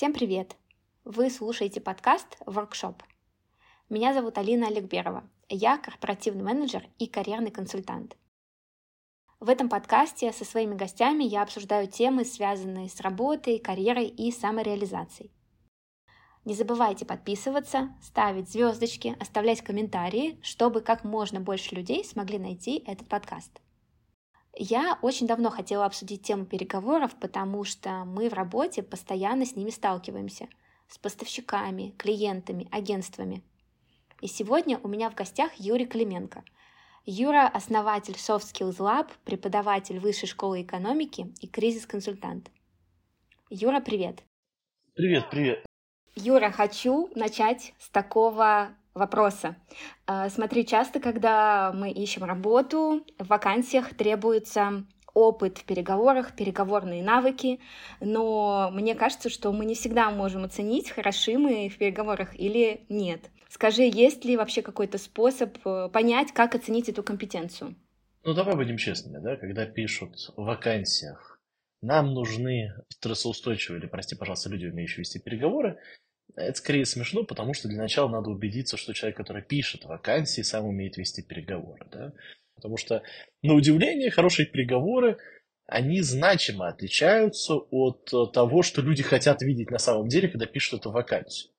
Всем привет! Вы слушаете подкаст «Воркшоп». Меня зовут Алина Олегберова. Я корпоративный менеджер и карьерный консультант. В этом подкасте со своими гостями я обсуждаю темы, связанные с работой, карьерой и самореализацией. Не забывайте подписываться, ставить звездочки, оставлять комментарии, чтобы как можно больше людей смогли найти этот подкаст. Я очень давно хотела обсудить тему переговоров, потому что мы в работе постоянно с ними сталкиваемся. С поставщиками, клиентами, агентствами. И сегодня у меня в гостях Юрий Клименко. Юра – основатель Soft Skills Lab, преподаватель Высшей школы экономики и кризис-консультант. Юра, привет! Привет, привет! Юра, хочу начать с такого вопроса. Смотри, часто, когда мы ищем работу, в вакансиях требуется опыт в переговорах, переговорные навыки, но мне кажется, что мы не всегда можем оценить, хороши мы в переговорах или нет. Скажи, есть ли вообще какой-то способ э, понять, как оценить эту компетенцию? Ну, давай будем честными, да, когда пишут в вакансиях, нам нужны стрессоустойчивые или, прости, пожалуйста, люди, умеющие вести переговоры, это скорее смешно, потому что для начала надо убедиться, что человек, который пишет вакансии, сам умеет вести переговоры. Да? Потому что, на удивление, хорошие переговоры, они значимо отличаются от того, что люди хотят видеть на самом деле, когда пишут эту вакансию.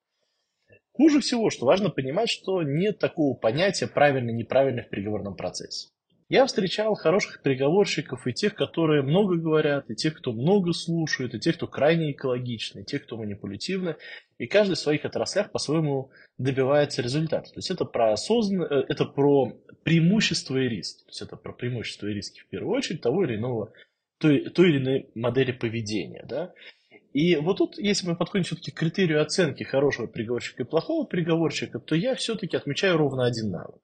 Хуже всего, что важно понимать, что нет такого понятия правильно-неправильно в переговорном процессе. Я встречал хороших переговорщиков и тех, которые много говорят, и тех, кто много слушает, и тех, кто крайне экологичны, и тех, кто манипулятивны. И каждый в своих отраслях по-своему добивается результата. То есть это про осознанно, э, это про преимущества и риски. То есть это про преимущества и риски в первую очередь того или иного, той, той или иной модели поведения. Да? И вот тут, если мы подходим все-таки к критерию оценки хорошего переговорщика и плохого переговорщика, то я все-таки отмечаю ровно один навык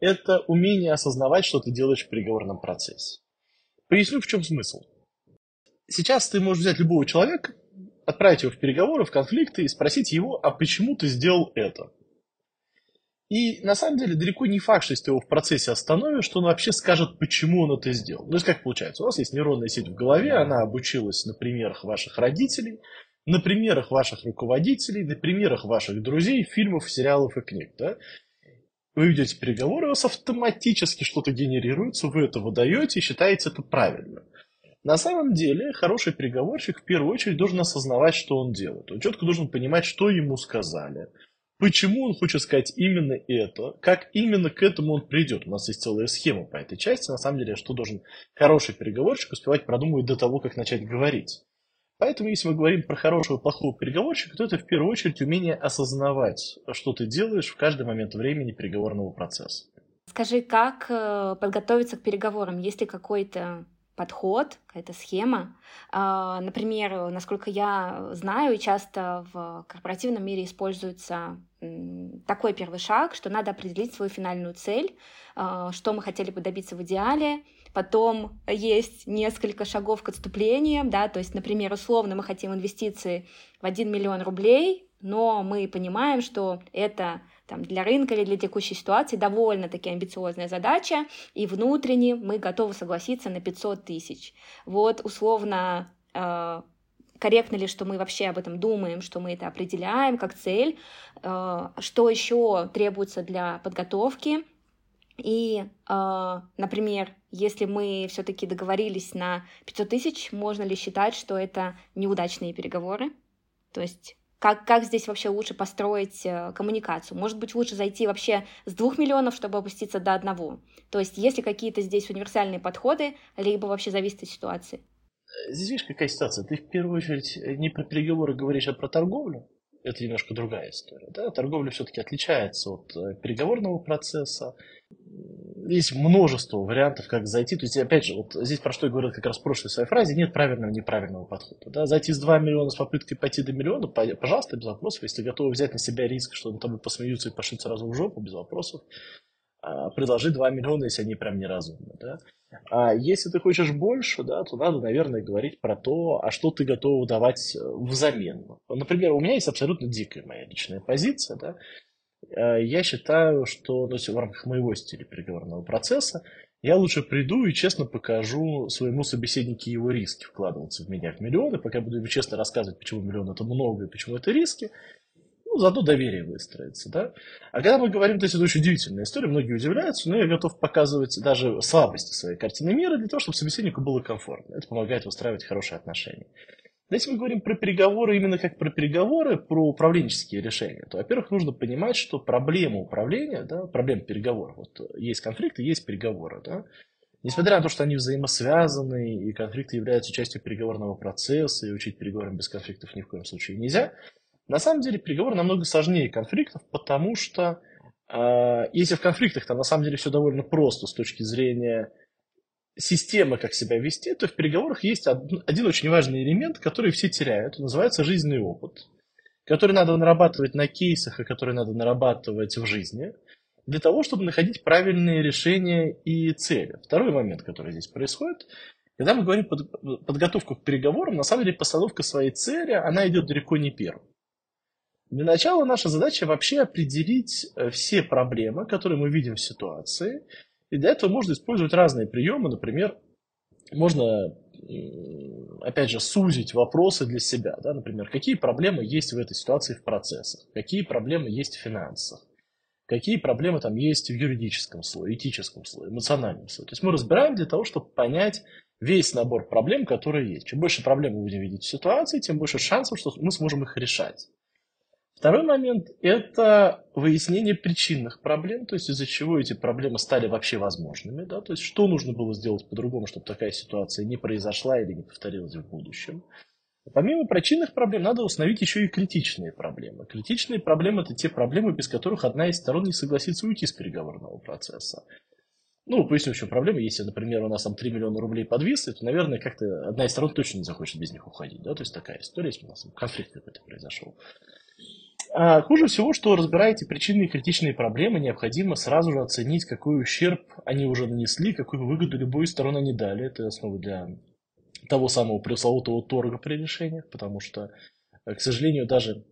это умение осознавать, что ты делаешь в переговорном процессе. Поясню, в чем смысл. Сейчас ты можешь взять любого человека, отправить его в переговоры, в конфликты и спросить его, а почему ты сделал это? И на самом деле далеко не факт, что если ты его в процессе остановишь, что он вообще скажет, почему он это сделал. Ну, есть как получается? У вас есть нейронная сеть в голове, она обучилась на примерах ваших родителей, на примерах ваших руководителей, на примерах ваших друзей, фильмов, сериалов и книг. Да? Вы ведете переговоры, у вас автоматически что-то генерируется, вы это выдаете и считаете это правильно. На самом деле, хороший переговорщик в первую очередь должен осознавать, что он делает. Он четко должен понимать, что ему сказали, почему он хочет сказать именно это, как именно к этому он придет. У нас есть целая схема по этой части. На самом деле, что должен хороший переговорщик успевать продумывать до того, как начать говорить. Поэтому, если мы говорим про хорошего и плохого переговорщика, то это в первую очередь умение осознавать, что ты делаешь в каждый момент времени переговорного процесса. Скажи, как э, подготовиться к переговорам? Есть ли какой-то подход, какая-то схема. А, например, насколько я знаю, часто в корпоративном мире используется такой первый шаг, что надо определить свою финальную цель, а, что мы хотели бы добиться в идеале, Потом есть несколько шагов к отступлениям, да, то есть, например, условно мы хотим инвестиции в 1 миллион рублей, но мы понимаем, что это там, для рынка или для текущей ситуации довольно-таки амбициозная задача, и внутренне мы готовы согласиться на 500 тысяч. Вот условно э, корректно ли, что мы вообще об этом думаем, что мы это определяем как цель, э, что еще требуется для подготовки, и, э, например, если мы все-таки договорились на 500 тысяч, можно ли считать, что это неудачные переговоры? То есть как, как здесь вообще лучше построить э, коммуникацию? Может быть, лучше зайти вообще с двух миллионов, чтобы опуститься до одного? То есть есть ли какие-то здесь универсальные подходы, либо вообще зависит от ситуации? Здесь видишь, какая ситуация. Ты в первую очередь не про переговоры говоришь, а про торговлю. Это немножко другая история. Да? Торговля все-таки отличается от э, переговорного процесса есть множество вариантов, как зайти. То есть, опять же, вот здесь про что я говорил как раз в прошлой своей фразе, нет правильного и неправильного подхода. Да? Зайти с 2 миллиона с попыткой пойти до миллиона, пожалуйста, без вопросов. Если готовы взять на себя риск, что над тобой посмеются и пошлют сразу в жопу, без вопросов. А, предложи 2 миллиона, если они прям неразумны. Да? А если ты хочешь больше, да, то надо, наверное, говорить про то, а что ты готов давать э, взамен. Например, у меня есть абсолютно дикая моя личная позиция, да, Э, я считаю, что ну, в рамках моего стиля переговорного процесса я лучше приду и честно покажу своему собеседнику его риски вкладываться в меня в миллионы, пока буду ему честно рассказывать, почему миллион это много и почему это риски, ну, зато доверие выстроится, да. А когда мы говорим, то есть это очень удивительная история, многие удивляются, но я готов показывать даже слабости своей картины мира для того, чтобы собеседнику было комфортно. Это помогает выстраивать хорошие отношения. Но если мы говорим про переговоры именно как про переговоры, про управленческие решения, то, во-первых, нужно понимать, что проблема управления, да, проблема переговоров, вот есть конфликты, есть переговоры, да, Несмотря на то, что они взаимосвязаны, и конфликты являются частью переговорного процесса, и учить переговорам без конфликтов ни в коем случае нельзя, на самом деле переговоры намного сложнее конфликтов, потому что э, если в конфликтах там на самом деле все довольно просто с точки зрения системы, как себя вести, то в переговорах есть один очень важный элемент, который все теряют. называется жизненный опыт, который надо нарабатывать на кейсах и который надо нарабатывать в жизни для того, чтобы находить правильные решения и цели. Второй момент, который здесь происходит, когда мы говорим под подготовку к переговорам, на самом деле постановка своей цели, она идет далеко не первой. Для начала наша задача вообще определить э, все проблемы, которые мы видим в ситуации, и для этого можно использовать разные приемы. Например, можно, опять же, сузить вопросы для себя. Да? Например, какие проблемы есть в этой ситуации в процессах, какие проблемы есть в финансах, какие проблемы там есть в юридическом слое, этическом слое, эмоциональном слое. То есть мы разбираем для того, чтобы понять весь набор проблем, которые есть. Чем больше проблем мы будем видеть в ситуации, тем больше шансов, что мы сможем их решать. Второй момент – это выяснение причинных проблем, то есть из-за чего эти проблемы стали вообще возможными, да, то есть что нужно было сделать по-другому, чтобы такая ситуация не произошла или не повторилась в будущем. Помимо причинных проблем, надо установить еще и критичные проблемы. Критичные проблемы – это те проблемы, без которых одна из сторон не согласится уйти с переговорного процесса. Ну, поясню, в чем проблема. Если, например, у нас там 3 миллиона рублей подвисли, то, наверное, как-то одна из сторон точно не захочет без них уходить. Да? То есть такая история, если у нас конфликт какой-то произошел. А хуже всего, что разбирая эти причины и критичные проблемы, необходимо сразу же оценить, какой ущерб они уже нанесли, какую выгоду любой из сторон они дали. Это основа для того самого пресловутого торга при решениях, потому что, э, к сожалению, даже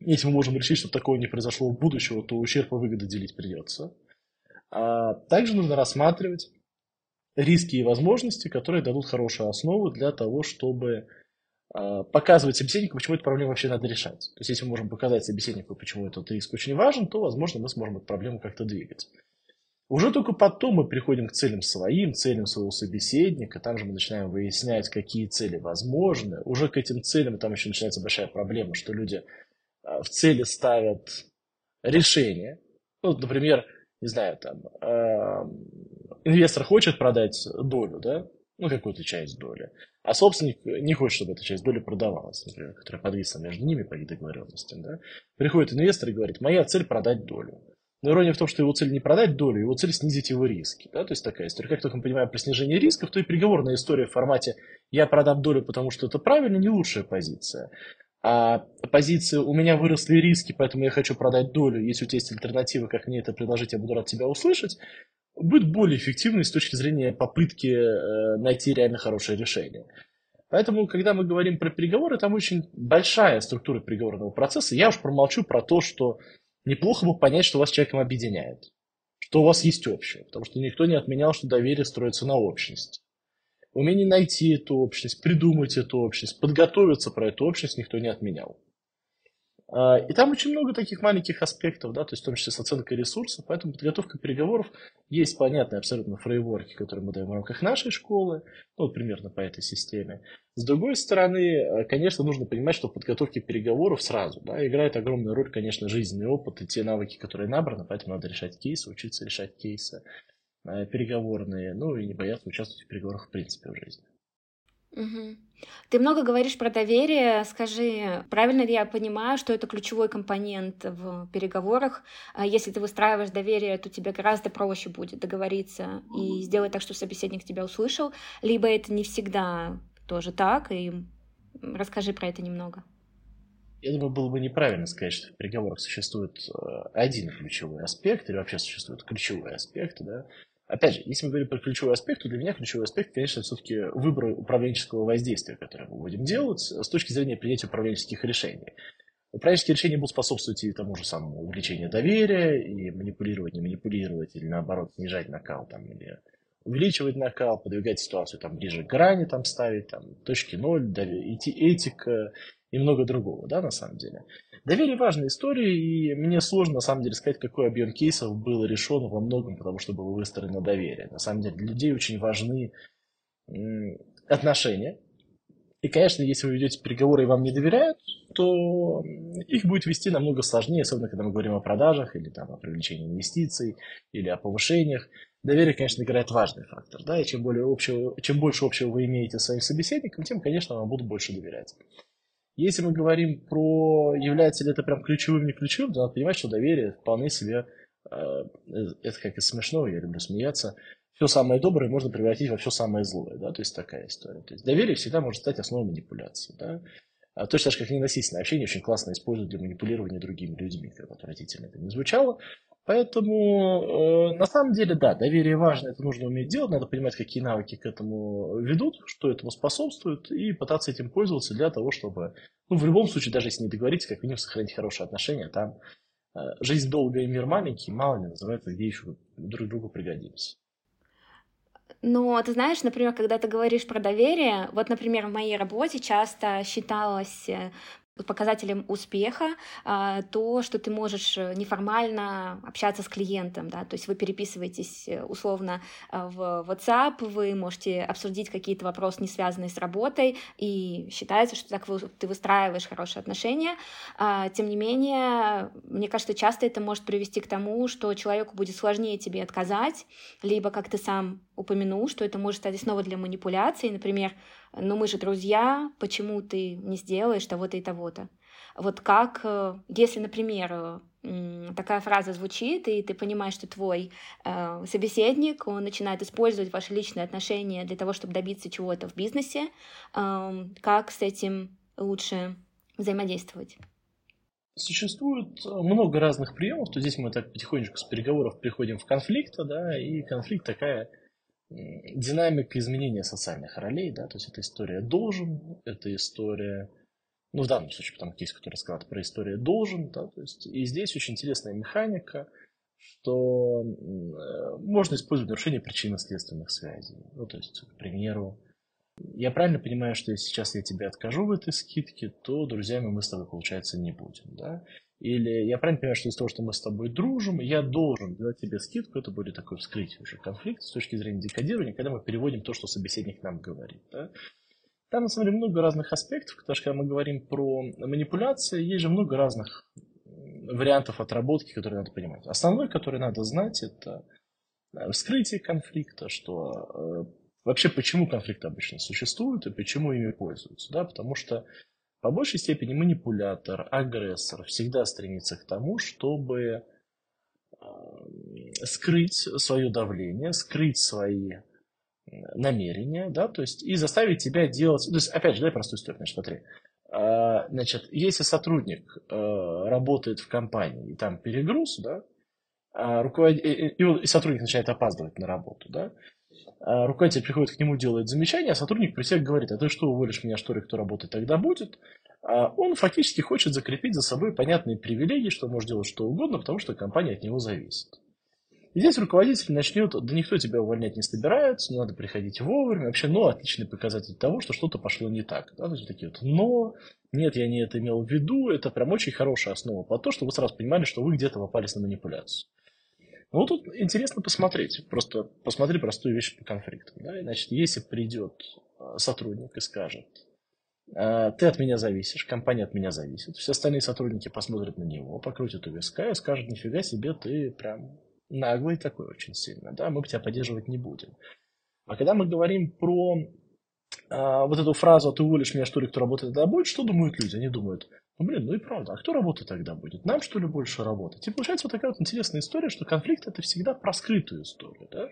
если мы можем решить, что такое не произошло в будущем, то ущерб и выгоды делить придется. А также нужно рассматривать риски и возможности, которые дадут хорошую основу для того, чтобы показывать собеседнику, почему эту проблему вообще надо решать. То есть, если мы можем показать собеседнику, почему этот риск очень важен, то, возможно, мы сможем эту проблему как-то двигать. Уже только потом мы приходим к целям своим, целям своего собеседника, там же мы начинаем выяснять, какие цели возможны. Уже к этим целям там еще начинается большая проблема, что люди а, в цели ставят решение. Ну, например, не знаю, там, э, инвестор хочет продать долю, да, ну, какую-то часть доли. А собственник не хочет, чтобы эта часть доли продавалась, например, которая подвисла между ними по их договоренностям. Да? Приходит инвестор и говорит, моя цель продать долю. Но ирония в том, что его цель не продать долю, его цель снизить его риски. Да? То есть такая история. Как только мы понимаем при снижении рисков, то и переговорная история в формате «я продам долю, потому что это правильно» не лучшая позиция. А позиция «у меня выросли риски, поэтому я хочу продать долю, если у тебя есть альтернатива, как мне это предложить, я буду рад тебя услышать», будет более эффективной с точки зрения попытки э, найти реально хорошее решение. Поэтому, когда мы говорим про переговоры, там очень большая структура переговорного процесса. Я уж промолчу про то, что неплохо бы понять, что вас человеком объединяет, что у вас есть общее, потому что никто не отменял, что доверие строится на общности. Умение найти эту общность, придумать эту общность, подготовиться про эту общность никто не отменял. А, и там очень много таких маленьких аспектов, да, то есть в том числе с оценкой ресурсов, поэтому подготовка переговоров есть понятные абсолютно фрейворки, которые мы даем в рамках нашей школы, ну, вот примерно по этой системе. С другой стороны, э, конечно, нужно понимать, что в подготовке переговоров сразу да, играет огромную роль, конечно, жизненный опыт и те навыки, которые набраны, поэтому надо решать кейсы, учиться решать кейсы переговорные, ну и не бояться участвовать в переговорах в принципе в жизни. Угу. Ты много говоришь про доверие. Скажи, правильно ли я понимаю, что это ключевой компонент в переговорах? А если ты выстраиваешь доверие, то тебе гораздо проще будет договориться и сделать так, что собеседник тебя услышал. Либо это не всегда тоже так, и расскажи про это немного. Я думаю, было бы неправильно сказать, что в переговорах существует э, один ключевой аспект, или вообще существуют ключевые аспекты, да, Опять же, если мы говорим про ключевой аспект, то для меня ключевой аспект, конечно, все-таки выбор управленческого воздействия, которое мы будем делать с точки зрения принятия управленческих решений. Управленческие решения будут способствовать и тому же самому увеличению доверия, и манипулировать, не манипулировать, или наоборот снижать накал там, или увеличивать накал, подвигать ситуацию там ближе к грани, там ставить, там точки ноль, идти этика и много другого, да, на самом деле. Доверие важная история, и мне сложно, на самом деле, сказать, какой объем кейсов был решен во многом, потому что было выстроено доверие. На самом деле, для людей очень важны отношения, и, конечно, если вы ведете переговоры и вам не доверяют, то их будет вести намного сложнее, особенно когда мы говорим о продажах или там, о привлечении инвестиций или о повышениях. Доверие, конечно, играет важный фактор. Да? И чем, более общего, чем больше общего вы имеете с своим собеседником, тем, конечно, вам будут больше доверять. Если мы говорим про, является ли это прям ключевым, не ключевым, то надо понимать, что доверие вполне себе, э, это как и смешно, я люблю смеяться, все самое доброе можно превратить во все самое злое, да, то есть такая история. То есть доверие всегда может стать основой манипуляции, да. А точно так же, как ненасильственное общение очень классно используют для манипулирования другими людьми, как отвратительно это не звучало. Поэтому, э, на самом деле, да, доверие важно, это нужно уметь делать, надо понимать, какие навыки к этому ведут, что этому способствует, и пытаться этим пользоваться для того, чтобы, ну, в любом случае, даже если не договориться, как минимум сохранить хорошие отношения, там э, жизнь долгая, мир маленький, мало ли называется, где еще друг другу пригодимся. Но ты знаешь, например, когда ты говоришь про доверие, вот, например, в моей работе часто считалось э, показателем успеха а, то, что ты можешь э, неформально общаться с клиентом, да, то есть вы переписываетесь э, условно э, в WhatsApp, вы можете обсудить какие-то вопросы, не связанные с работой, и считается, что так ты выстраиваешь хорошие отношения. А, тем не менее, мне кажется, часто это может привести к тому, что человеку будет сложнее тебе отказать, либо, как ты сам упомянул, что это может стать основой для манипуляции, например, ну мы же друзья, почему ты не сделаешь того-то и того-то. Вот как, э, если, например, такая фраза звучит, и ты понимаешь, что твой э, собеседник, он начинает использовать ваши личные отношения для того, чтобы добиться чего-то в бизнесе, э, как с этим лучше взаимодействовать? Существует много разных приемов, то здесь мы так потихонечку с переговоров приходим в конфликт, да, и конфликт такая динамика изменения социальных ролей, да, то есть это история должен, это история, ну, в данном случае, потому что который рассказал про историю должен, да, то есть, и здесь очень интересная механика, что можно использовать нарушение причинно-следственных связей. Ну, то есть, к примеру, я правильно понимаю, что если сейчас я тебе откажу в этой скидке, то друзьями мы с тобой, получается, не будем, да? Или я правильно понимаю, что из-за того, что мы с тобой дружим, я должен дать тебе скидку, это будет такое вскрытие уже конфликта с точки зрения декодирования, когда мы переводим то, что собеседник нам говорит. Да? Там, на самом деле, много разных аспектов, потому что когда мы говорим про манипуляции, есть же много разных вариантов отработки, которые надо понимать. Основной, который надо знать, это э, вскрытие конфликта, что э, вообще почему конфликты обычно существуют и почему ими пользуются. Да? Потому что по большей степени манипулятор, агрессор. Всегда стремится к тому, чтобы э, скрыть свое давление, скрыть свои намерения, да, то есть и заставить тебя делать, то есть опять же, дай простую историю, значит, смотри, а, значит, если сотрудник э, работает в компании и там перегруз, да, а руковод... и сотрудник начинает опаздывать на работу, да, руководитель приходит к нему, делает замечание, а сотрудник при всех говорит, а ты что, уволишь меня, что ли, кто работать тогда будет? А он фактически хочет закрепить за собой понятные привилегии, что может делать что угодно, потому что компания от него зависит. И здесь руководитель начнет, да никто тебя увольнять не собирается, надо приходить вовремя. Вообще, но отличный показатель того, что что-то пошло не так. Да? То есть такие вот но, нет, я не это имел в виду, это прям очень хорошая основа по то, чтобы вы сразу понимали, что вы где-то попались на манипуляцию. Ну, тут интересно посмотреть. Просто посмотри простую вещь по конфликтам. Да? Значит, если придет а, сотрудник и скажет, «А, ты от меня зависишь, компания от меня зависит, все остальные сотрудники посмотрят на него, покрутят у виска и скажут, нифига себе, ты прям наглый такой очень сильно, да, мы тебя поддерживать не будем. А когда мы говорим про а, вот эту фразу «А «ты уволишь меня, что ли, кто работает тогда будет», что думают люди? Они думают, ну, блин, ну и правда, а кто работать тогда будет? Нам, что ли, больше работать? И получается вот такая вот интересная история, что конфликт – это всегда про скрытую историю, да?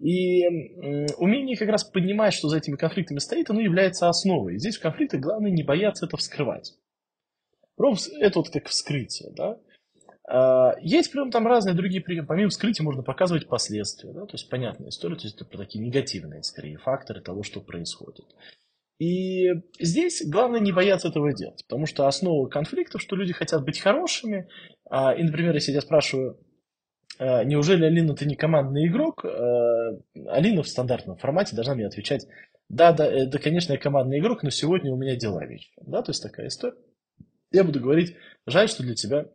И умение как раз понимать, что за этими конфликтами стоит, оно является основой. Здесь в конфликтах главное не бояться это вскрывать. Это вот как вскрытие, да? А, есть прям там разные другие приемы. Помимо вскрытия можно показывать последствия. Да? То есть понятная история, то есть это такие негативные, скорее, факторы того, что происходит. И здесь главное не бояться этого делать, потому что основа конфликтов, что люди хотят быть хорошими, а, и, например, если я спрашиваю, а, неужели, Алина, ты не командный игрок, а, Алина в стандартном формате должна мне отвечать, да, да, э, да, конечно, я командный игрок, но сегодня у меня дела вечером. Да, то есть такая история. Я буду говорить, жаль, что для тебя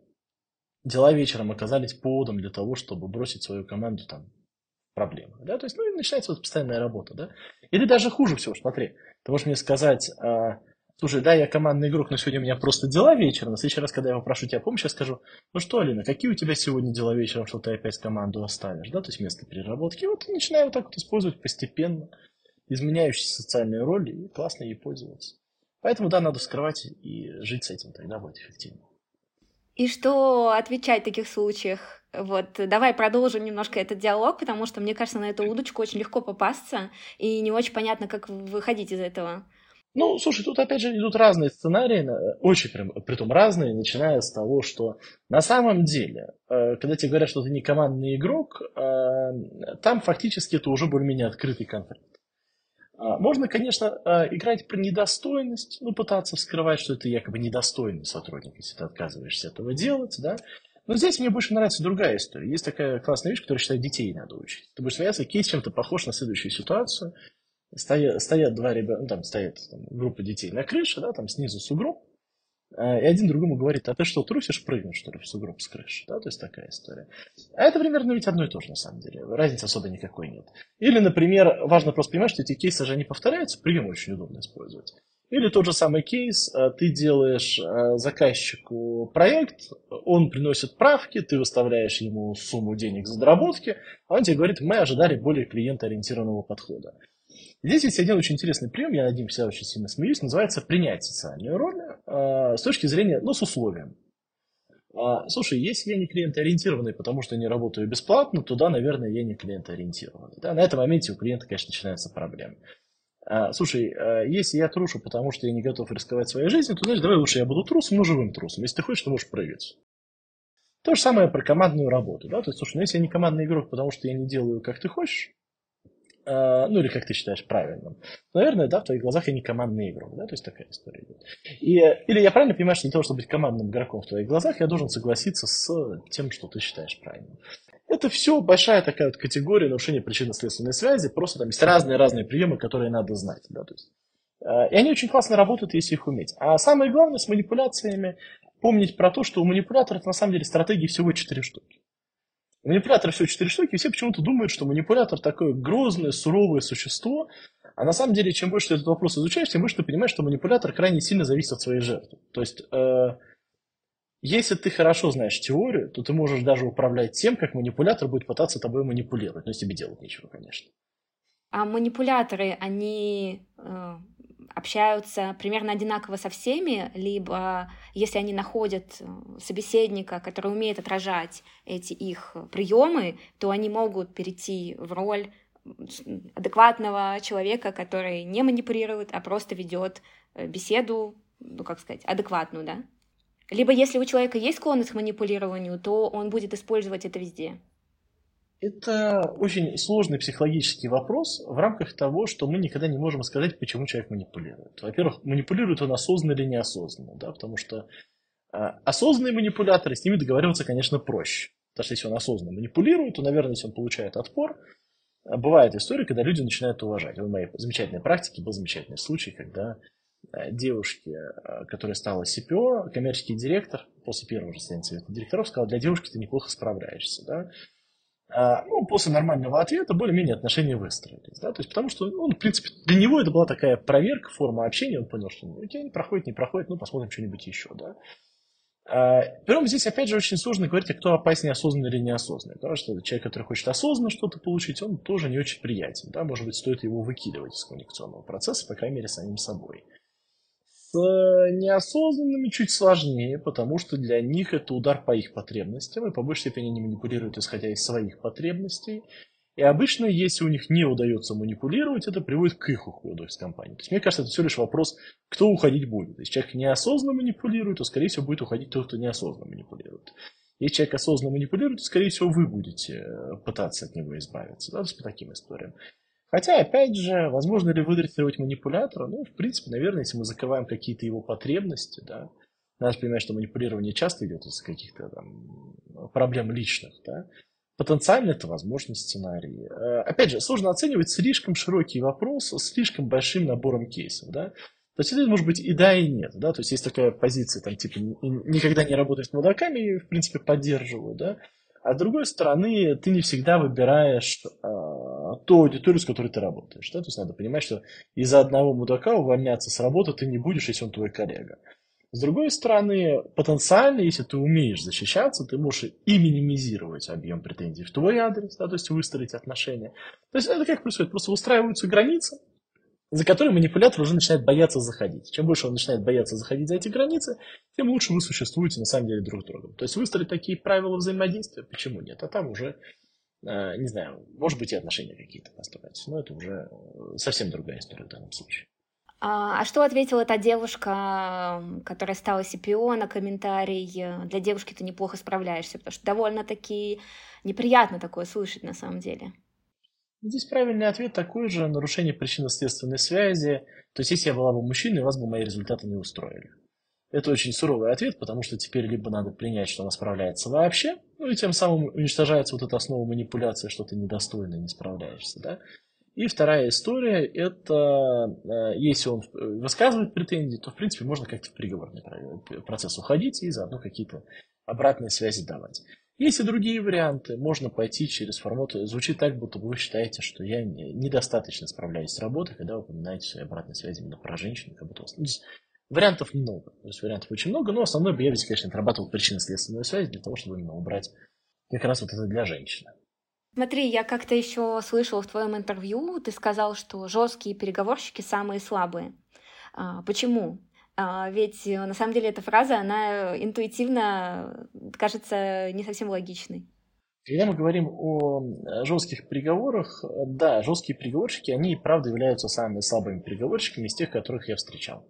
дела вечером оказались поводом для того, чтобы бросить свою команду там проблемы. Да? То есть, ну, и начинается вот постоянная работа. Да? Или даже хуже всего, смотри, ты можешь мне сказать, а, слушай, да, я командный игрок, но сегодня у меня просто дела вечером. На следующий раз, когда я попрошу тебя помощи, я скажу, ну что, Алина, какие у тебя сегодня дела вечером, что ты опять команду оставишь, да, то есть вместо переработки. И вот начинаю вот так вот использовать постепенно изменяющиеся социальные роли и классно ей пользоваться. Поэтому, да, надо скрывать и жить с этим, тогда будет эффективно. И что отвечать в таких случаях? Вот, давай продолжим немножко этот диалог, потому что, мне кажется, на эту удочку очень легко попасться, и не очень понятно, как выходить из этого. Ну, слушай, тут опять же идут разные сценарии, очень прям, притом разные, начиная с того, что на самом деле, э, когда тебе говорят, что ты не командный игрок, э, там фактически это уже более-менее открытый конфликт. А, можно, конечно, а, играть про недостойность, ну, пытаться скрывать, что это якобы недостойный сотрудник, если ты отказываешься этого делать, да. Но здесь мне больше нравится другая история. Есть такая классная вещь, которую, считаю, детей надо учить. Ты будешь смеяться, кейс чем-то похож на следующую ситуацию. Стоят, стоят два ребята, ну, там стоят там, группа детей на крыше, да, там снизу сугроб, и один другому говорит, а ты что, трусишь прыгнуть, что ли, в сугроб с крыши? Да, то есть такая история. А это примерно ведь одно и то же, на самом деле. Разницы особо никакой нет. Или, например, важно просто понимать, что эти кейсы же не повторяются, прием очень удобно использовать. Или тот же самый кейс, а, ты делаешь а, заказчику проект, он приносит правки, ты выставляешь ему сумму денег за доработки, а он тебе говорит, мы ожидали более клиентоориентированного подхода. Здесь есть один очень интересный прием, я над ним всегда очень сильно смеюсь, называется принять социальную роль э, с точки зрения, ну, с условием. А, слушай, если я не клиентоориентированный, потому что не работаю бесплатно, то да, наверное, я не клиентоориентированный. Да, на этом моменте у клиента, конечно, начинаются проблемы. А, слушай, а, если я трушу, потому что я не готов рисковать своей жизнью, то знаешь, давай лучше я буду трусом, но живым трусом. Если ты хочешь, то можешь прыгать. То же самое про командную работу. Да? То есть, слушай, ну если я не командный игрок, потому что я не делаю, как ты хочешь, ну или как ты считаешь правильным. Наверное, да, в твоих глазах я не командный игрок, да, то есть такая история идет. И, или я правильно понимаю, что для того, чтобы быть командным игроком в твоих глазах, я должен согласиться с тем, что ты считаешь правильным. Это все большая такая вот категория нарушения причинно-следственной связи, просто там есть разные-разные приемы, которые надо знать, да, то есть э, и они очень классно работают, если их уметь. А самое главное с манипуляциями помнить про то, что у манипуляторов на самом деле стратегии всего четыре штуки. Манипулятор всего четыре штуки, и все почему-то думают, что манипулятор такое грозное, суровое существо, а на самом деле, чем больше ты этот вопрос изучаешь, тем больше ты понимаешь, что манипулятор крайне сильно зависит от своей жертвы. То есть, э, если ты хорошо знаешь теорию, то ты можешь даже управлять тем, как манипулятор будет пытаться тобой манипулировать. Но тебе делать нечего, конечно. А манипуляторы, они э, общаются примерно одинаково со всеми, либо если они находят э, собеседника, который умеет отражать эти их приемы, то они могут перейти в роль адекватного человека, который не манипулирует, а просто ведет э, беседу, ну как сказать, адекватную, да? Либо если у человека есть склонность к манипулированию, то он будет использовать это везде. Это очень сложный психологический вопрос в рамках того, что мы никогда не можем сказать, почему человек манипулирует. Во-первых, манипулирует он осознанно или неосознанно, да, потому что э, осознанные манипуляторы, с ними договариваться, конечно, проще. Потому что если он осознанно манипулирует, то, наверное, если он получает отпор, а бывает история, когда люди начинают уважать. В моей замечательной практике был замечательный случай, когда э, девушке, которая стала CPO, коммерческий директор, после первого же состояния совета директоров, сказал, для девушки ты неплохо справляешься. Да? А, ну, после нормального ответа более-менее отношения выстроились. Да? То есть, потому что, ну, в принципе, для него это была такая проверка, форма общения, он понял, что ну, окей, не проходит, не проходит, ну, посмотрим что-нибудь еще. Да? А, причем здесь, опять же, очень сложно говорить, а кто опаснее, осознанный или неосознанный. Потому что человек, который хочет осознанно что-то получить, он тоже не очень приятен. Да? Может быть, стоит его выкидывать из коммуникационного процесса, по крайней мере, самим собой. С неосознанными чуть сложнее, потому что для них это удар по их потребностям, и по большей степени они манипулируют, исходя из своих потребностей. И обычно, если у них не удается манипулировать, это приводит к их уходу из компании. То есть, мне кажется, это все лишь вопрос, кто уходить будет. Если человек неосознанно манипулирует, то, скорее всего, будет уходить тот, кто неосознанно манипулирует. Если человек осознанно манипулирует, то, скорее всего, вы будете э, пытаться от него избавиться. Да, по таким историям. Хотя, опять же, возможно ли выдрессировать манипулятора? Ну, в принципе, наверное, если мы закрываем какие-то его потребности, да, надо понимать, что манипулирование часто идет из каких-то там проблем личных, да, потенциально это возможный сценарий. Э, опять же, сложно оценивать слишком широкий вопрос с слишком большим набором кейсов. Да? То есть это может быть и да, и нет. Да? То есть есть такая позиция, там, типа, никогда не работать с мудаками, в принципе, поддерживаю. Да? А с другой стороны, ты не всегда выбираешь а, ту аудиторию, с которой ты работаешь. Да? То есть надо понимать, что из-за одного мудака увольняться с работы ты не будешь, если он твой коллега. С другой стороны, потенциально, если ты умеешь защищаться, ты можешь и минимизировать объем претензий в твой адрес, да, то есть выстроить отношения. То есть это как происходит? Просто выстраиваются границы, за которые манипулятор уже начинает бояться заходить. Чем больше он начинает бояться заходить за эти границы, тем лучше вы существуете на самом деле друг с другом. То есть выстроить такие правила взаимодействия, почему нет? А там уже, не знаю, может быть и отношения какие-то построить. Но это уже э, совсем другая история в данном случае. А, а что ответила та девушка, которая стала CPO на комментарий? Для девушки ты неплохо справляешься, потому что довольно-таки неприятно такое слышать на самом деле. Здесь правильный ответ такой же, нарушение причинно-следственной связи. То есть, если я была бы мужчиной, вас бы мои результаты не устроили. Это очень суровый ответ, потому что теперь либо надо принять, что она справляется вообще, ну и тем самым уничтожается вот эта основа манипуляции, что ты недостойно не справляешься, да. И вторая история, это э, если он высказывает претензии, то, в принципе, можно как-то в приговорный процесс уходить и заодно какие-то обратные связи давать. Есть и другие варианты. Можно пойти через формат. Звучит так, будто вы считаете, что я недостаточно справляюсь с работой, когда вы упоминаете свои обратные связи именно про женщин. Как будто... ну, вариантов много. То есть вариантов очень много, но основной бы я ведь, конечно, отрабатывал причинно-следственную связь для того, чтобы именно убрать как раз вот это для женщины. Смотри, я как-то еще слышала в твоем интервью, ты сказал, что жесткие переговорщики самые слабые. А, почему? А, ведь э, на самом деле эта фраза, она интуитивно кажется не совсем логичной. Когда мы говорим о жестких переговорах, да, жесткие переговорщики, они и правда являются самыми слабыми переговорщиками из тех, которых я встречал.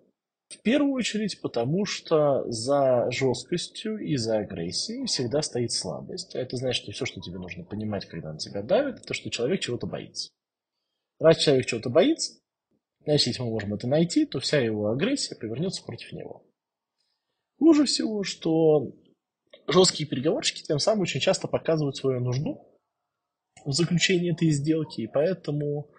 В первую очередь потому, что за жесткостью и за агрессией всегда стоит слабость. А это значит, что все, что тебе нужно понимать, когда на тебя давит, это что человек чего-то боится. Раз человек чего-то боится, Значит, если мы можем это найти, то вся его агрессия повернется против него. Хуже всего, что жесткие переговорщики тем самым очень часто показывают свою нужду в заключении этой сделки, и поэтому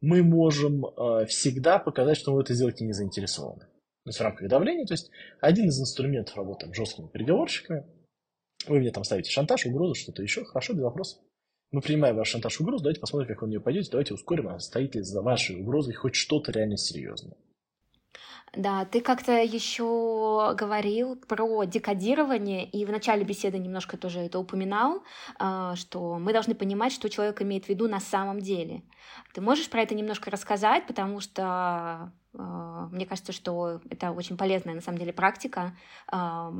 мы можем э, всегда показать, что мы в этой сделке не заинтересованы. То есть в рамках давления, то есть один из инструментов работы с жесткими переговорщиками, вы мне там ставите шантаж, угрозу, что-то еще, хорошо, без вопросов. Мы принимаем ваш шантаж угрозу, давайте посмотрим, как вы на нее пойдете, давайте ускорим, а стоит ли за вашей угрозой хоть что-то реально серьезное. Да, ты как-то еще говорил про декодирование, и в начале беседы немножко тоже это упоминал, а, что мы должны понимать, что человек имеет в виду на самом деле. Ты можешь про это немножко рассказать, потому что мне кажется, что это очень полезная на самом деле практика, а,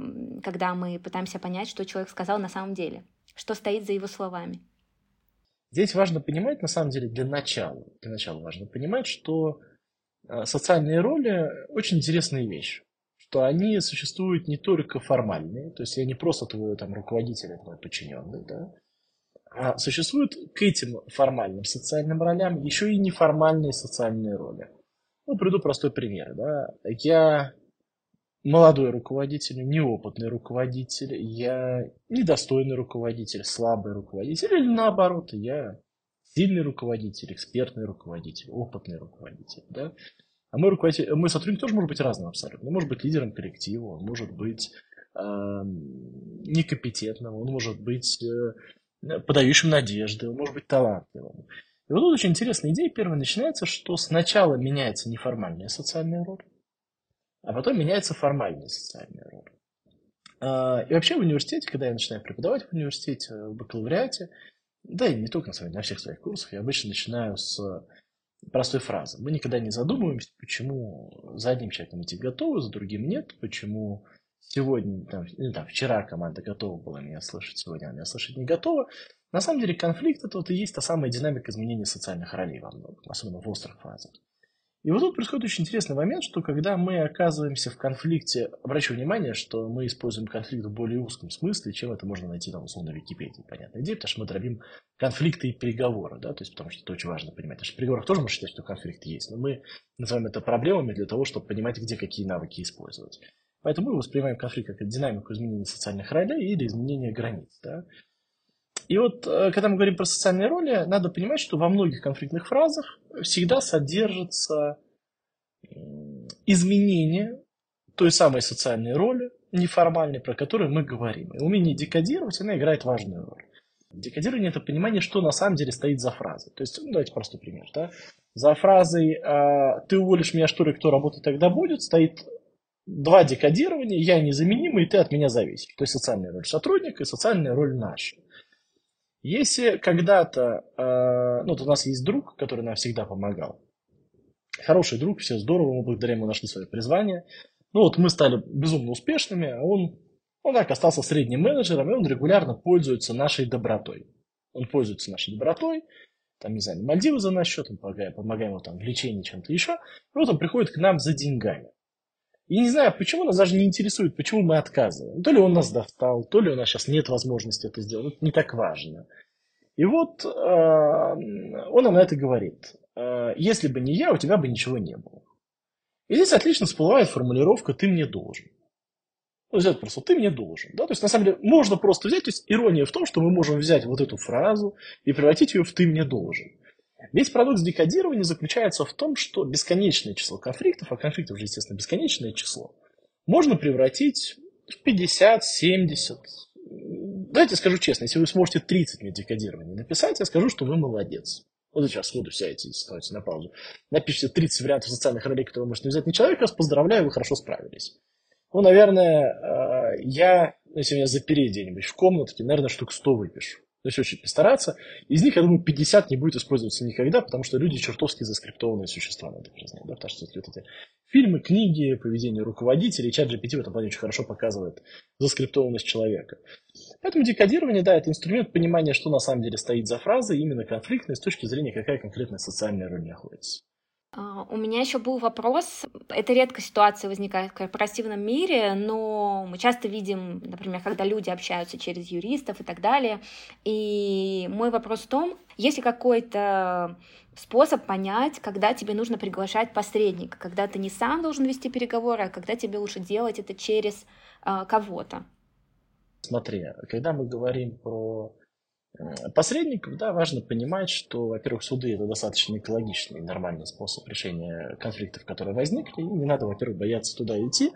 когда мы пытаемся понять, что человек сказал на самом деле, что стоит за его словами. Здесь важно понимать, на самом деле, для начала, для начала важно понимать, что э, социальные роли очень интересная вещь, что они существуют не только формальные, то есть я не просто твой там, руководитель, твой подчиненный, да, а существуют к этим формальным социальным ролям еще и неформальные социальные роли. Ну, приду простой пример. Да. Я молодой руководитель, неопытный руководитель, я недостойный руководитель, слабый руководитель, или наоборот, я сильный руководитель, экспертный руководитель, опытный руководитель. Да? А мой, руководитель, мой сотрудник тоже может быть разным абсолютно. Он может быть лидером коллектива, он может быть э, некомпетентным, он может быть э, подающим надежды, он может быть талантливым. И вот тут очень интересная идея. Первая начинается, что сначала меняется неформальная социальная роль, а потом меняется формальная социальная роль. А, и вообще в университете, когда я начинаю преподавать в университете, в бакалавриате, да и не только на, своих, на всех своих курсах, я обычно начинаю с простой фразы. Мы никогда не задумываемся, почему за одним человеком идти готовы, за другим нет, почему сегодня, там, или там, вчера команда готова была меня слышать, сегодня она меня слышать не готова. На самом деле конфликт это вот и есть та самая динамика изменения социальных ролей во многом, особенно в острых фазах. И вот тут происходит очень интересный момент, что когда мы оказываемся в конфликте, обращу внимание, что мы используем конфликт в более узком смысле, чем это можно найти там условно в Википедии, понятная идея, потому что мы дробим конфликты и переговоры, да, то есть потому что это очень важно понимать. Потому что в переговорах тоже можно считать, что конфликт есть, но мы называем это проблемами для того, чтобы понимать, где какие навыки использовать. Поэтому мы воспринимаем конфликт как динамику изменения социальных ролей или изменения границ. Да? И вот, э, когда мы говорим про социальные роли, надо понимать, что во многих конфликтных фразах всегда содержится изменение той самой социальной роли, неформальной, про которую мы говорим. И умение декодировать, она играет важную роль. Декодирование – это понимание, что на самом деле стоит за фразой. То есть, ну, давайте простой пример. Да? За фразой э, «ты уволишь меня, что ли, кто работать тогда будет» стоит два декодирования «я незаменимый, и ты от меня зависишь». То есть социальная роль сотрудника и социальная роль наша. Если когда-то, э, ну, вот у нас есть друг, который нам всегда помогал, хороший друг, все здорово, мы благодаря ему нашли свое призвание. Ну вот мы стали безумно успешными, а он, он так остался средним менеджером, и он регулярно пользуется нашей добротой. Он пользуется нашей добротой, там, не знаю, Мальдивы за наш счет, мы помогаем, помогаем ему там в лечении чем-то еще, и вот он приходит к нам за деньгами. И не знаю, почему нас даже не интересует, почему мы отказываем. То ли он нас достал, то ли у нас сейчас нет возможности это сделать. Это не так важно. И вот э, он нам на это говорит. Э, если бы не я, у тебя бы ничего не было. И здесь отлично всплывает формулировка «ты мне должен». Ну, взять просто «ты мне должен». Да? То есть, на самом деле, можно просто взять, то есть, ирония в том, что мы можем взять вот эту фразу и превратить ее в «ты мне должен». Весь парадокс декодирования заключается в том, что бесконечное число конфликтов, а конфликтов же, естественно, бесконечное число, можно превратить в 50, 70. Давайте скажу честно, если вы сможете 30 мне декодирования написать, я скажу, что вы молодец. Вот сейчас сходу сядете становитесь на паузу. Напишите 30 вариантов социальных ролей, которые вы можете взять на человека, вас поздравляю, вы хорошо справились. Ну, наверное, э, я, если меня запереть где-нибудь в комнатке, наверное, штук 100 выпишу. То есть очень постараться. Из них, я думаю, 50 не будет использоваться никогда, потому что люди чертовски заскриптованные существа, надо признать. Да? Потому что вот эти фильмы, книги, поведение руководителей, чат GPT в этом плане очень хорошо показывает заскриптованность человека. Поэтому декодирование, да, это инструмент понимания, что на самом деле стоит за фразой, именно конфликтной, с точки зрения, какая конкретная социальная роль находится. А, у меня еще был вопрос. Это редко ситуация возникает в корпоративном мире, но мы часто видим, например, когда люди общаются через юристов и так далее. И мой вопрос в том, есть ли какой-то способ понять, когда тебе нужно приглашать посредника, когда ты не сам должен вести переговоры, а когда тебе лучше делать это через э, кого-то. Смотри, когда мы говорим про посредников, да, важно понимать, что, во-первых, суды – это достаточно экологичный и нормальный способ решения конфликтов, которые возникли, и не надо, во-первых, бояться туда идти,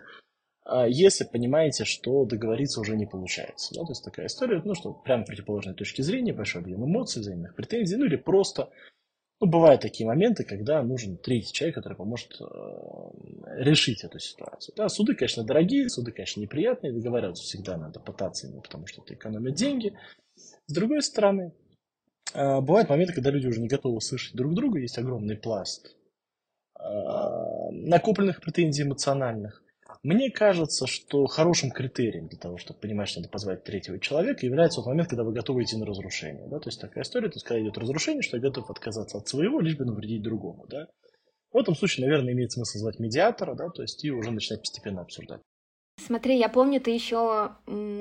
а если понимаете, что договориться уже не получается. Да? То есть такая история, ну что, прямо противоположной точки зрения, большой объем эмоций, взаимных претензий, ну или просто, ну бывают такие моменты, когда нужен третий человек, который поможет э, решить эту ситуацию. Да, суды, конечно, дорогие, суды, конечно, неприятные, договариваться всегда надо пытаться, потому что это экономит деньги, с другой стороны, а, бывают моменты, когда люди уже не готовы слышать друг друга, есть огромный пласт а, накопленных претензий эмоциональных. Мне кажется, что хорошим критерием для того, чтобы понимать, что надо позвать третьего человека, является тот момент, когда вы готовы идти на разрушение. Да? То есть такая история, то есть когда идет разрушение, что я готов отказаться от своего, лишь бы навредить другому. Да? В этом случае, наверное, имеет смысл звать медиатора, да, то есть и уже начинать постепенно обсуждать. Смотри, я помню, ты еще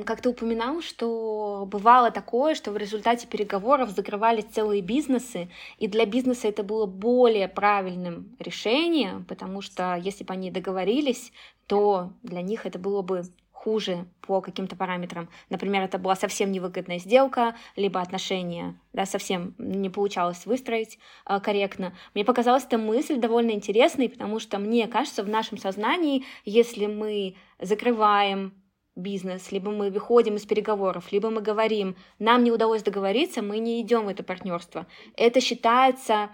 как-то упоминал, что бывало такое, что в результате переговоров закрывались целые бизнесы, и для бизнеса это было более правильным решением, потому что если бы они договорились, то для них это было бы хуже по каким-то параметрам. Например, это была совсем невыгодная сделка, либо отношения да, совсем не получалось выстроить э, корректно. Мне показалась эта мысль довольно интересной, потому что мне кажется, в нашем сознании, если мы закрываем бизнес, либо мы выходим из переговоров, либо мы говорим, нам не удалось договориться, мы не идем в это партнерство. Это считается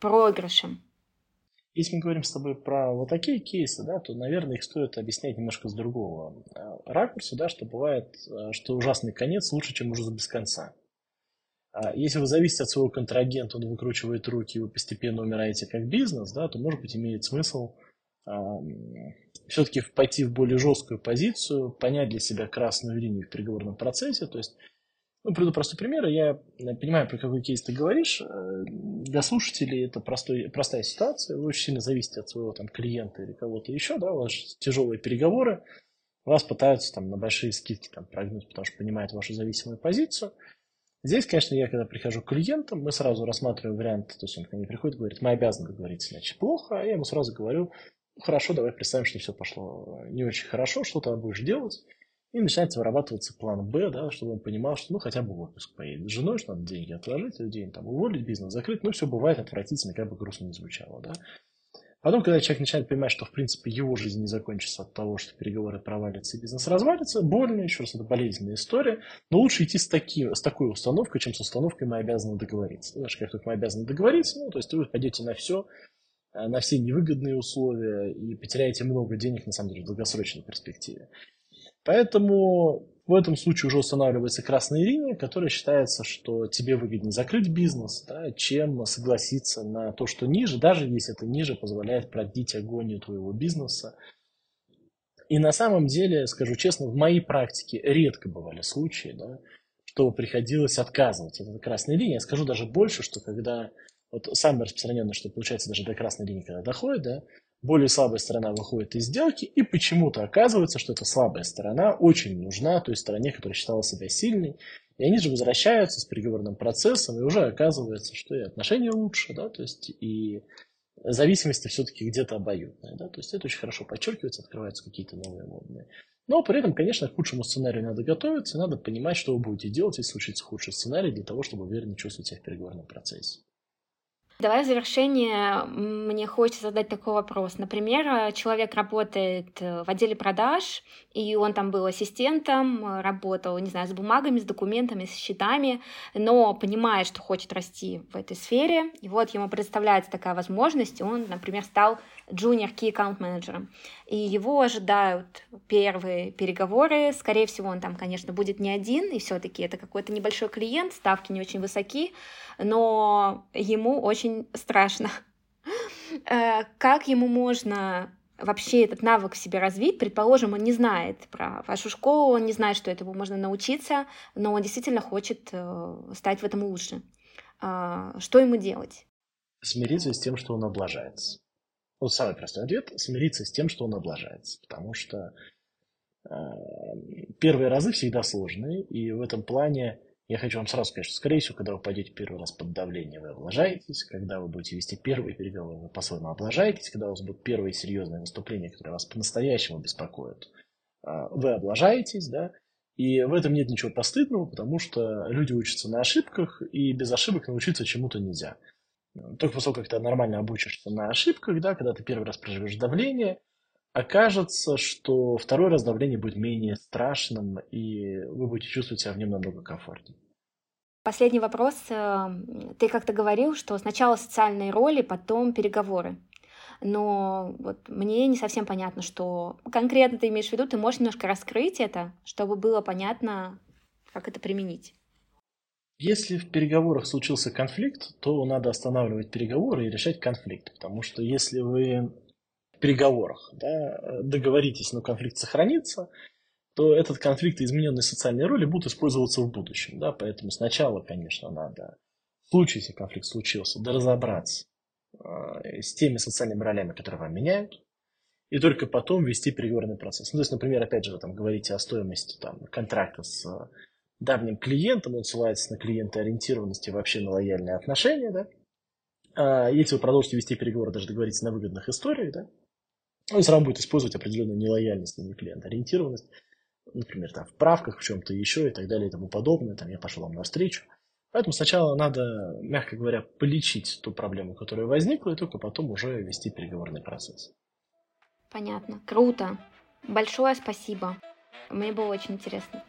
проигрышем. Если мы говорим с тобой про вот такие кейсы, да, то, наверное, их стоит объяснять немножко с другого э, ракурса, да, что бывает, э, что ужасный конец лучше, чем ужас без конца. А если вы зависите от своего контрагента, он выкручивает руки, и вы постепенно умираете как бизнес, да, то, может быть, имеет смысл все-таки пойти в более жесткую позицию, понять для себя красную линию в переговорном процессе, то есть ну, приведу простой пример. Я понимаю, про какой кейс ты говоришь. Э, для слушателей это простой, простая ситуация. Вы очень сильно зависите от своего там, клиента или кого-то еще. Да? У вас тяжелые переговоры. Вас пытаются там, на большие скидки там, прогнуть, потому что понимают вашу зависимую позицию. Здесь, конечно, я когда прихожу к клиентам, мы сразу рассматриваем вариант, то есть он ко мне приходит и говорит, мы обязаны договориться, иначе плохо, а я ему сразу говорю, хорошо, давай представим, что все пошло не очень хорошо, что ты будешь делать. И начинается вырабатываться план Б, да, чтобы он понимал, что ну хотя бы в отпуск поедет с женой, что надо деньги отложить, людей там уволить, бизнес закрыть, ну все бывает отвратительно, как бы грустно не звучало, да. Потом, когда человек начинает понимать, что, в принципе, его жизнь не закончится от того, что переговоры провалятся и бизнес развалится, больно, еще раз, это болезненная история, но лучше идти с, таки, с такой установкой, чем с установкой «мы обязаны договориться». Что как только мы обязаны договориться, ну, то есть вы пойдете на все, э, на все невыгодные условия и потеряете много денег, на самом деле, в долгосрочной перспективе. Поэтому в этом случае уже устанавливается красная линия, которая считается, что тебе выгоднее закрыть бизнес, да, чем согласиться на то, что ниже, даже если это ниже позволяет продлить агонию твоего бизнеса. И на самом деле, скажу честно, в моей практике редко бывали случаи, да, что приходилось отказывать от этой красной линии. Я скажу даже больше, что когда вот самое распространенное, что получается даже до красной линии, когда доходит, да, более слабая сторона выходит из сделки, и почему-то оказывается, что эта слабая сторона очень нужна той стороне, которая считала себя сильной. И они же возвращаются с переговорным процессом, и уже оказывается, что и отношения лучше, да, то есть и зависимости все-таки где-то обоюдная, да, то есть это очень хорошо подчеркивается, открываются какие-то новые модные. Но при этом, конечно, к худшему сценарию надо готовиться, надо понимать, что вы будете делать, если случится худший сценарий, для того, чтобы уверенно чувствовать себя в переговорном процессе. Давай в завершение мне хочется задать такой вопрос. Например, человек работает э, в отделе продаж, и он там был ассистентом, э, работал, не знаю, с бумагами, с документами, с счетами, но понимает, что хочет расти в этой сфере, и вот ему предоставляется такая возможность, и он, например, стал junior key account менеджером. И его ожидают первые переговоры. Скорее всего, он там, конечно, будет не один, и все-таки это какой-то небольшой клиент, ставки не очень высоки, но ему очень страшно. Э, как ему можно вообще этот навык в себе развить. Предположим, он не знает про вашу школу, он не знает, что этому можно научиться, но он действительно хочет э, стать в этом лучше. А, что ему делать? Смириться с тем, что он облажается. Вот самый простой ответ – смириться с тем, что он облажается. Потому что э, первые разы всегда сложные, и в этом плане я хочу вам сразу сказать, что, скорее всего, когда вы пойдете первый раз под давление, вы облажаетесь. Когда вы будете вести первые переговоры, вы по-своему облажаетесь. Когда у вас будут первые серьезные выступления, которые вас по-настоящему беспокоят, э, вы облажаетесь, да. И в этом нет ничего постыдного, потому что люди учатся на ошибках, и без ошибок научиться чему-то нельзя. Только после того, как ты нормально обучишься на ошибках, да, когда ты первый раз проживешь давление, окажется, что второй раз давление будет менее страшным, и вы будете чувствовать себя в нем намного комфортнее. Последний вопрос. Эм, ты как-то говорил, что сначала социальные роли, потом переговоры. Но вот мне не совсем понятно, что конкретно ты имеешь в виду. Ты можешь немножко раскрыть это, чтобы было понятно, как это применить. Если в переговорах случился конфликт, то надо останавливать переговоры и решать конфликт. Потому что если вы в переговорах да, договоритесь, но конфликт сохранится, то этот конфликт и измененные социальные роли будут использоваться в будущем. Да? Поэтому сначала, конечно, надо, в случае, если конфликт случился, да разобраться э, с теми социальными ролями, которые вам меняют, и только потом вести переговорный процесс. Ну, то есть, например, опять же, вы там говорите о стоимости там, контракта с давним клиентом, он ссылается на клиентоориентированность и вообще на лояльные отношения, да. А если вы продолжите вести переговоры, даже договориться на выгодных историях, да, он все равно будет использовать определенную нелояльность, не клиентоориентированность, например, там, в правках, в чем-то еще и так далее и тому подобное, там, я пошел вам навстречу. Поэтому сначала надо, мягко говоря, полечить ту проблему, которая возникла, и только потом уже вести переговорный процесс. Понятно. Круто. Большое спасибо. Мне было очень интересно.